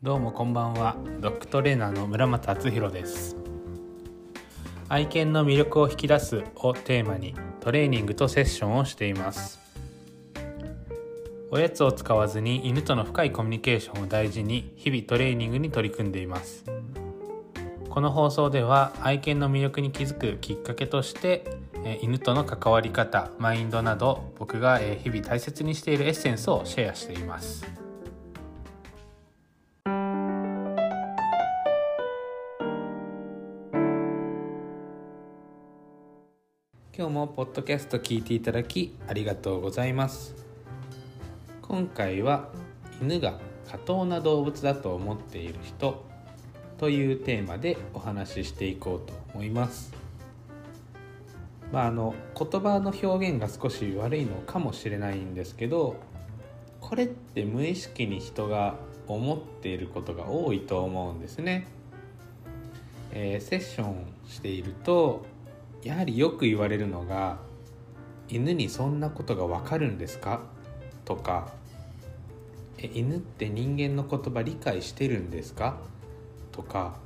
どうもこんばんは。ドッグトレーナーの村松敦弘です。愛犬の魅力を引き出すをテーマにトレーニングとセッションをしています。おやつを使わずに犬との深いコミュニケーションを大事に日々トレーニングに取り組んでいます。この放送では愛犬の魅力に気づくきっかけとして犬との関わり方マインドなど僕が日々大切にしているエッセンスをシェアしています。ポッドキャスト聞いていただきありがとうございます。今回は犬が過当な動物だと思っている人というテーマでお話ししていこうと思います。まああの言葉の表現が少し悪いのかもしれないんですけどこれって無意識に人が思っていることが多いと思うんですね、えー、セッションしているとやはりよく言われるのが「犬にそんなことがわかるんですか?」とか「え犬って人間の言葉理解してるんですか?」とか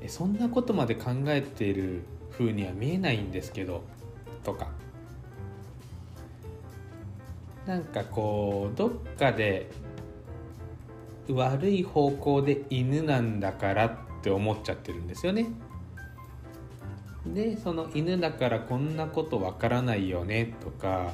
え「そんなことまで考えている風には見えないんですけど」とかなんかこうどっかで悪い方向で犬なんだからって思っちゃってるんですよね。でその犬だからこんなことわからないよねとか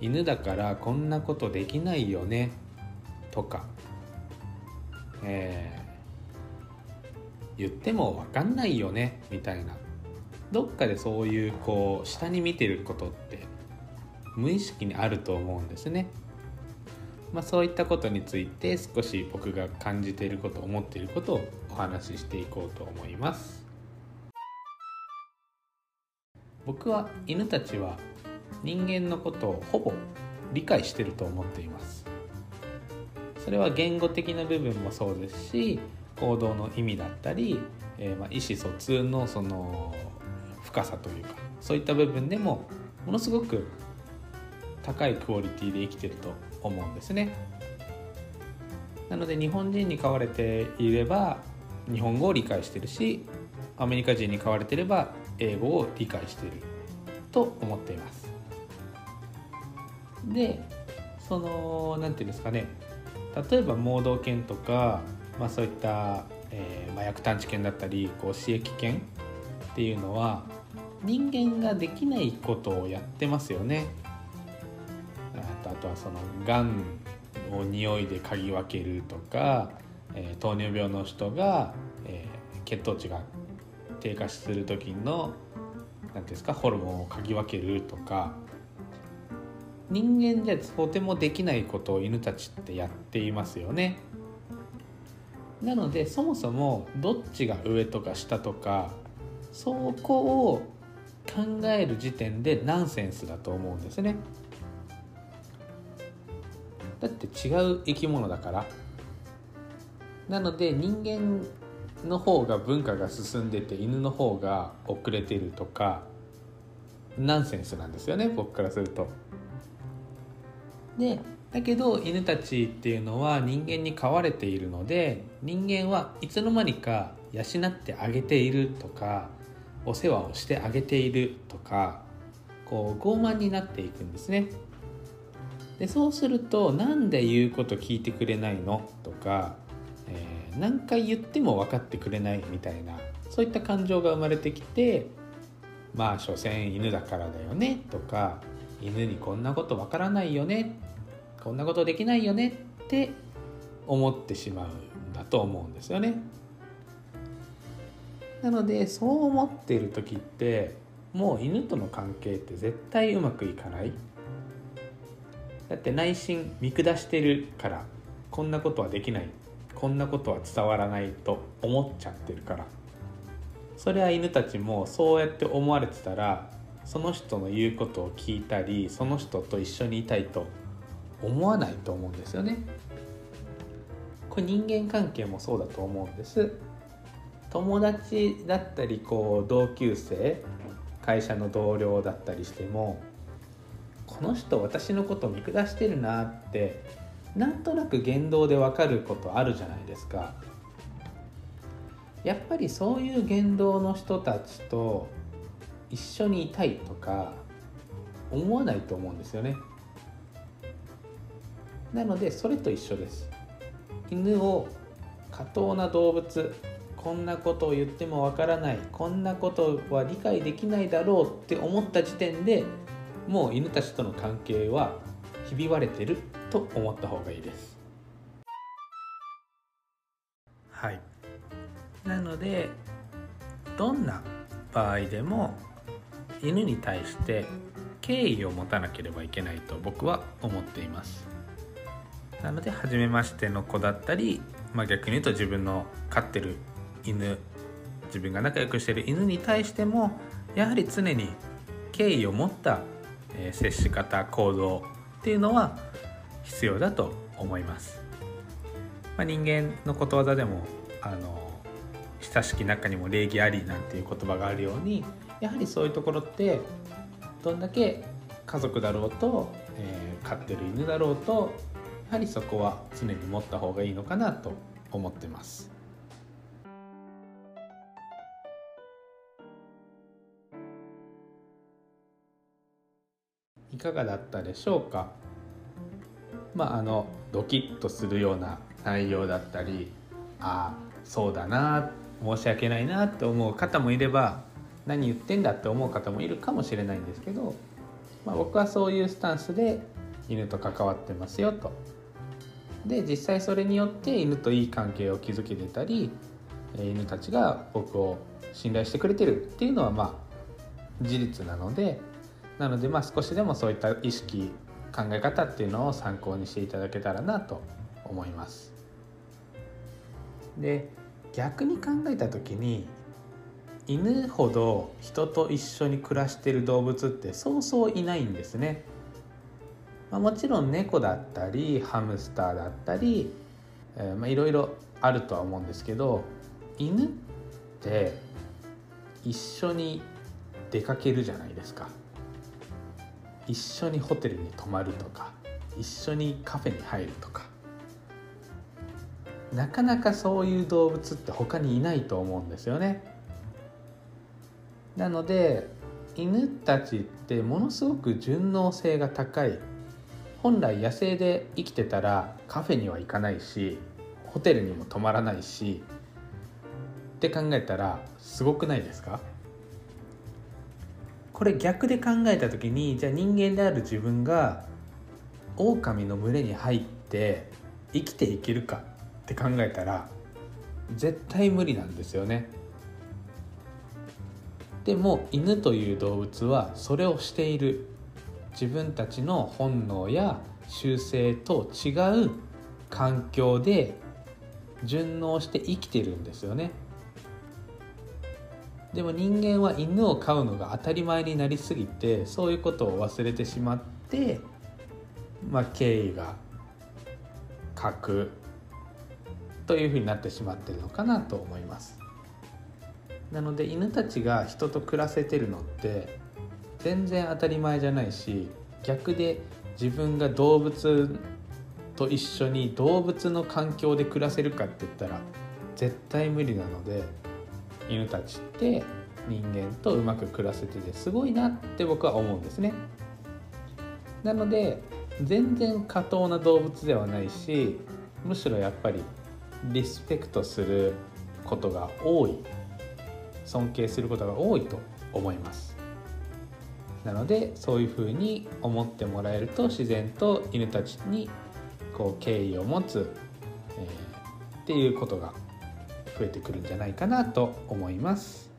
犬だからこんなことできないよねとか、えー、言ってもわかんないよねみたいなどっかでそういうこう下に見てることって無意識にあると思うんですね。まあ、そういったことについて少し僕が感じていること思っていることをお話ししていこうと思います。僕は犬たちは人間のことをほぼ理解してると思っています。それは言語的な部分もそうですし行動の意味だったり、えー、ま意思疎通のその深さというかそういった部分でもものすごく高いクオリティで生きてると思うんですね。なので日本人に飼われていれば日本語を理解してるしアメリカ人に飼われてれば英語を理解していると思っています。でその何て言うんですかね。例えば盲導犬とか、まあ、そういった、えー、麻薬探知犬だったりこう刺激犬っていうのは人間ができないことをやってますよね。あとはそのがんを匂いで嗅ぎ分けるとか、えー、糖尿病の人が、えー、血糖値が低下する時の何ですかホルモンを嗅ぎ分けるとか人間じゃとてもできないことを犬たちってやっていますよね。なのでそもそもどっちが上とか下とかそこを考える時点でナンセンスだと思うんですね。だって違う生き物だから。なので人間の方が文化が進んでて犬の方が遅れてるとかナンセンスなんですよね僕からすると。でだけど犬たちっていうのは人間に飼われているので人間はいつの間にか養ってあげているとかお世話をしてあげているとかこう傲慢になっていくんですね。でそうすると「なんで言うこと聞いてくれないの?」とか、何回言っても分かってくれないみたいなそういった感情が生まれてきてまあ所詮犬だからだよねとか犬にこんなこと分からないよねこんなことできないよねって思ってしまうんだと思うんですよね。なのでそう思っている時ってもう犬との関係って絶対うまくいかないだって内心見下してるからこんなことはできないこんなことは伝わらないと思っちゃってるから。それは犬たちもそうやって思われてたらその人の言うことを聞いたりその人と一緒にいたいと思わないと思うんですよね。これ人間関係もそうだと思うんです。友達だったりこう同級生会社の同僚だったりしてもこの人私のこと見下してるなってなんとなく言動でわかることあるじゃないですか。やっぱりそういう言動の人たちと一緒にいたいとか思わないと思うんですよね。なのでそれと一緒です。犬を過当な動物こんなことを言ってもわからないこんなことは理解できないだろうって思った時点でもう犬たちとの関係はひび割れてる。と思った方がいいです。はい。なのでどんな場合でも犬に対して敬意を持たなければいけないと僕は思っています。なので初めましての子だったり、まあ、逆に言うと自分の飼ってる犬自分が仲良くしてる犬に対してもやはり常に敬意を持った、え接し方行動っていうのは必要だと思います、まあ、人間のことわざでもあの親しき中にも礼儀ありなんていう言葉があるようにやはりそういうところってどんだけ家族だろうと、えー、飼ってる犬だろうとやはりそこは常に持った方がいいのかなと思ってます。いかがだったでしょうか？まああのドキッとするような内容だったりああそうだな申し訳ないなって思う方もいれば何言ってんだって思う方もいるかもしれないんですけど、まあ、僕はそういうスタンスで犬と関わってますよと。で実際それによって犬といい関係を築けてたり犬たちが僕を信頼してくれてるっていうのはまあ事実なのでなのでまあ少しでもそういった意識考え方っていうのを参考にしていただけたらなと思います。で逆に考えた時に犬ほど人と一緒に暮らしてる動物ってそうそういないんですね。まあ、もちろん猫だったりハムスターだったり、え、まあいろいろあるとは思うんですけど犬って一緒に出かけるじゃないですか一緒にホテルに泊まるとか一緒にカフェに入るとか。なかなかそういう動物って他にいないと思うんですよね。なので犬たちってものすごく順応性が高い。本来野生で生きてたらカフェには行かないしホテルにも泊まらないしって考えたらすごくないですか？これ逆で考えた時にじゃあ人間である自分が狼の群れに入って生きていけるかって考えたら絶対無理なんですよね。でも犬という動物はそれをしている自分たちの本能や習性と違う環境で順応して生きてるんですよねでも人間は犬を飼うのが当たり前になりすぎてそういうことを忘れてしまってまあ敬意が欠くというふうになってしまってるのかなと思います。なので犬たちが人と暮らせてるのって全然当たり前じゃないし逆で自分が動物と一緒に動物の環境で暮らせるかって言ったら絶対無理なので犬たちって人間とうまく暮らせててすごいなって僕は思うんですね。なので全然過当な動物ではないしむしろやっぱりリスペクトすることが多い尊敬することが多いと思いますなのでそういうふうに思ってもらえると自然と犬たちにこう敬意を持つ、えー、っていうことが増えてくるんじゃないかなと思います。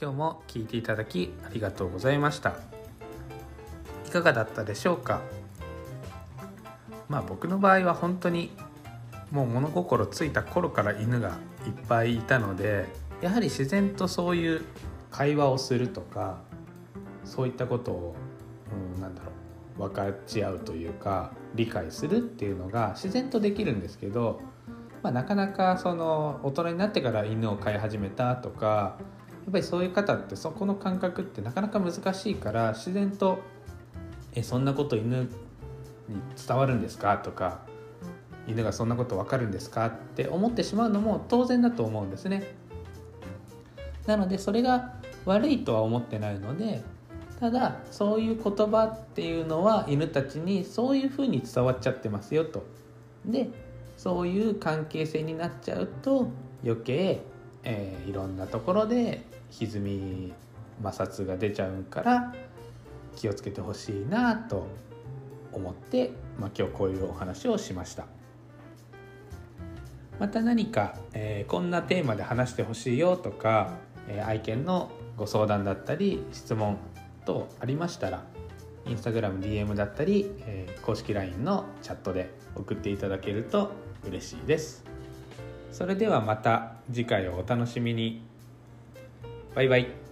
今日も聞いていただきありがとうございました。いかがだったでしょうか？まあ僕の場合は本当にもう物心ついた頃から犬がいっぱいいたのでやはり自然とそういう会話をするとかそういったことを、うん、なんだろう分かち合うというか理解するっていうのが自然とできるんですけど、まあ、なかなかその大人になってから犬を飼い始めたとかやっぱりそういう方ってそこの感覚ってなかなか難しいから自然と「えそんなこと犬に伝わるんですか？とか犬がそんなこと分かるんですか？って思ってしまうのも当然だと思うんですね。なのでそれが悪いとは思ってないのでただそういう言葉っていうのは犬たちにそういうふうに伝わっちゃってますよと。でそういう関係性になっちゃうと余計、えー、いろんなところで歪み摩擦が出ちゃうから気をつけてほしいなと思って、まあ、今日こういうお話をしました。また何か、えー、こんなテーマで話してほしいよとか、えー、愛犬のご相談だったり質問等ありましたらインスタグラム DM だったり、えー、公式 LINE のチャットで送っていただけると嬉しいです。それではまた次回をお楽しみに。バイバイ。